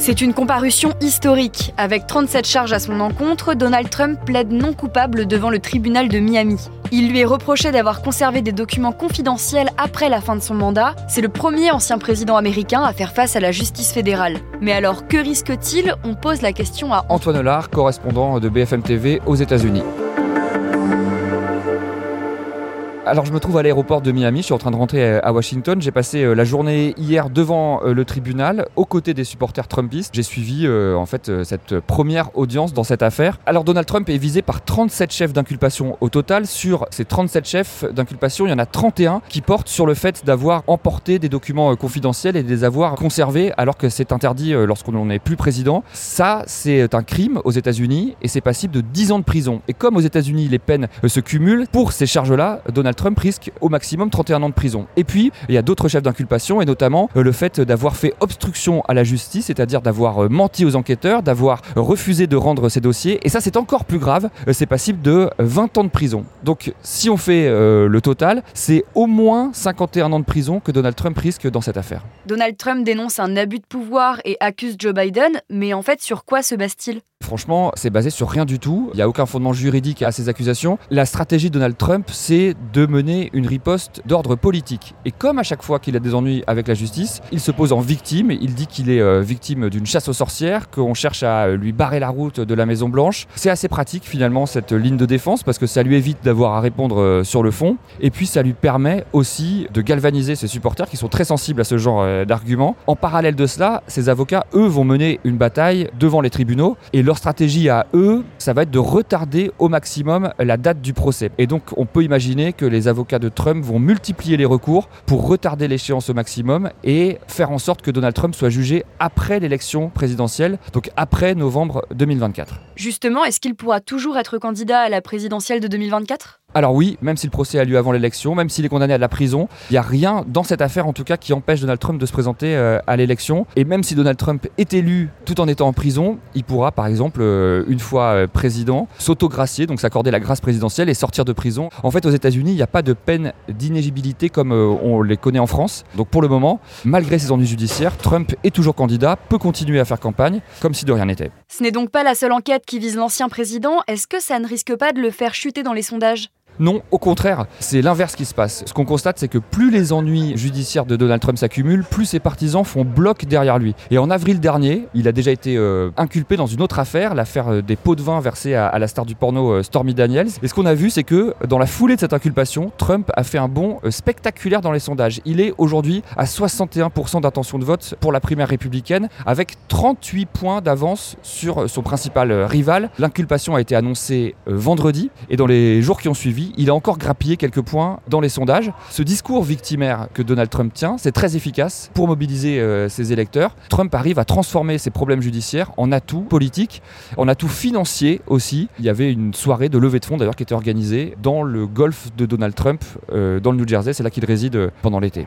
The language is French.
C'est une comparution historique. Avec 37 charges à son encontre, Donald Trump plaide non coupable devant le tribunal de Miami. Il lui est reproché d'avoir conservé des documents confidentiels après la fin de son mandat. C'est le premier ancien président américain à faire face à la justice fédérale. Mais alors, que risque-t-il? On pose la question à Antoine Lard, correspondant de BFM TV aux États-Unis. Alors je me trouve à l'aéroport de Miami, je suis en train de rentrer euh, à Washington. J'ai passé euh, la journée hier devant euh, le tribunal, aux côtés des supporters trumpistes. J'ai suivi en fait cette première audience dans cette affaire. Alors Donald Trump est visé par 37 chefs d'inculpation au total. Sur ces 37 chefs d'inculpation, il y en a 31 qui portent sur le fait d'avoir emporté des documents confidentiels et de les avoir conservés alors que c'est interdit lorsqu'on n'est plus président. Ça, c'est un crime aux États-Unis et c'est passible de 10 ans de prison. Et comme aux États-Unis les peines se cumulent, pour ces charges-là, Donald Trump risque au maximum 31 ans de prison. Et puis, il y a d'autres chefs d'inculpation, et notamment euh, le fait d'avoir fait obstruction à la justice, c'est-à-dire d'avoir euh, menti aux enquêteurs, d'avoir refusé de rendre ses dossiers. Et ça, c'est encore plus grave, euh, c'est passible de 20 ans de prison. Donc, si on fait le total, c'est au moins 51 ans de prison que Donald Trump risque dans cette affaire. Donald Trump dénonce un abus de pouvoir et accuse Joe Biden, mais en fait, sur quoi se base-t-il? Franchement, c'est basé sur rien du tout. Il n'y a aucun fondement juridique à ces accusations. La stratégie de Donald Trump, c'est de mener une riposte d'ordre politique. Et comme à chaque fois qu'il a des ennuis avec la justice, il se pose en victime. Il dit qu'il est euh, victime d'une chasse aux sorcières, qu'on cherche à lui barrer la route de la Maison Blanche. C'est assez pratique finalement cette ligne de défense parce que ça lui évite d'avoir à répondre euh, sur le fond. Et puis ça lui permet aussi de galvaniser ses supporters qui sont très sensibles à ce genre euh, d'arguments. En parallèle de cela, ses avocats, eux, vont mener une bataille devant les tribunaux. Et leur stratégie à eux, ça va être de retarder au maximum la date du procès. Et donc on peut imaginer que les avocats de Trump vont multiplier les recours pour retarder l'échéance au maximum et faire en sorte que Donald Trump soit jugé après l'élection présidentielle, donc après novembre 2024. Justement, est-ce qu'il pourra toujours être candidat à la présidentielle de 2024 alors oui, même si le procès a lieu avant l'élection, même s'il est condamné à la prison, il n'y a rien dans cette affaire en tout cas qui empêche Donald Trump de se présenter euh, à l'élection. Et même si Donald Trump est élu tout en étant en prison, il pourra par exemple, euh, une fois euh, président, s'autogracier, donc s'accorder la grâce présidentielle et sortir de prison. En fait, aux États-Unis, il n'y a pas de peine d'inégibilité comme on les connaît en France. Donc pour le moment, malgré ses ennuis judiciaires, Trump est toujours candidat, peut continuer à faire campagne comme si de rien n'était. Ce n'est donc pas la seule enquête qui vise l'ancien président. Est-ce que ça ne risque pas de le faire chuter dans les sondages? Non, au contraire, c'est l'inverse qui se passe. Ce qu'on constate, c'est que plus les ennuis judiciaires de Donald Trump s'accumulent, plus ses partisans font bloc derrière lui. Et en avril dernier, il a déjà été euh, inculpé dans une autre affaire, l'affaire euh, des pots de vin versés à, la star du porno euh, Stormy Daniels. Et ce qu'on a vu, c'est que dans la foulée de cette inculpation, Trump a fait un bond spectaculaire dans les sondages. Il est aujourd'hui à 61% d'intention de vote pour la primaire républicaine, avec 38 points d'avance sur son principal rival. L'inculpation a été annoncée vendredi, et dans les jours qui ont suivi, il a encore grappillé quelques points dans les sondages. Ce discours victimaire que Donald Trump tient, c'est très efficace pour mobiliser euh, ses électeurs. Trump arrive à transformer ses problèmes judiciaires en atouts politiques, en atouts financiers aussi. Il y avait une soirée de levée de fonds d'ailleurs qui était organisée dans le golf de Donald Trump, euh, dans le New Jersey. C'est là qu'il réside euh, pendant l'été.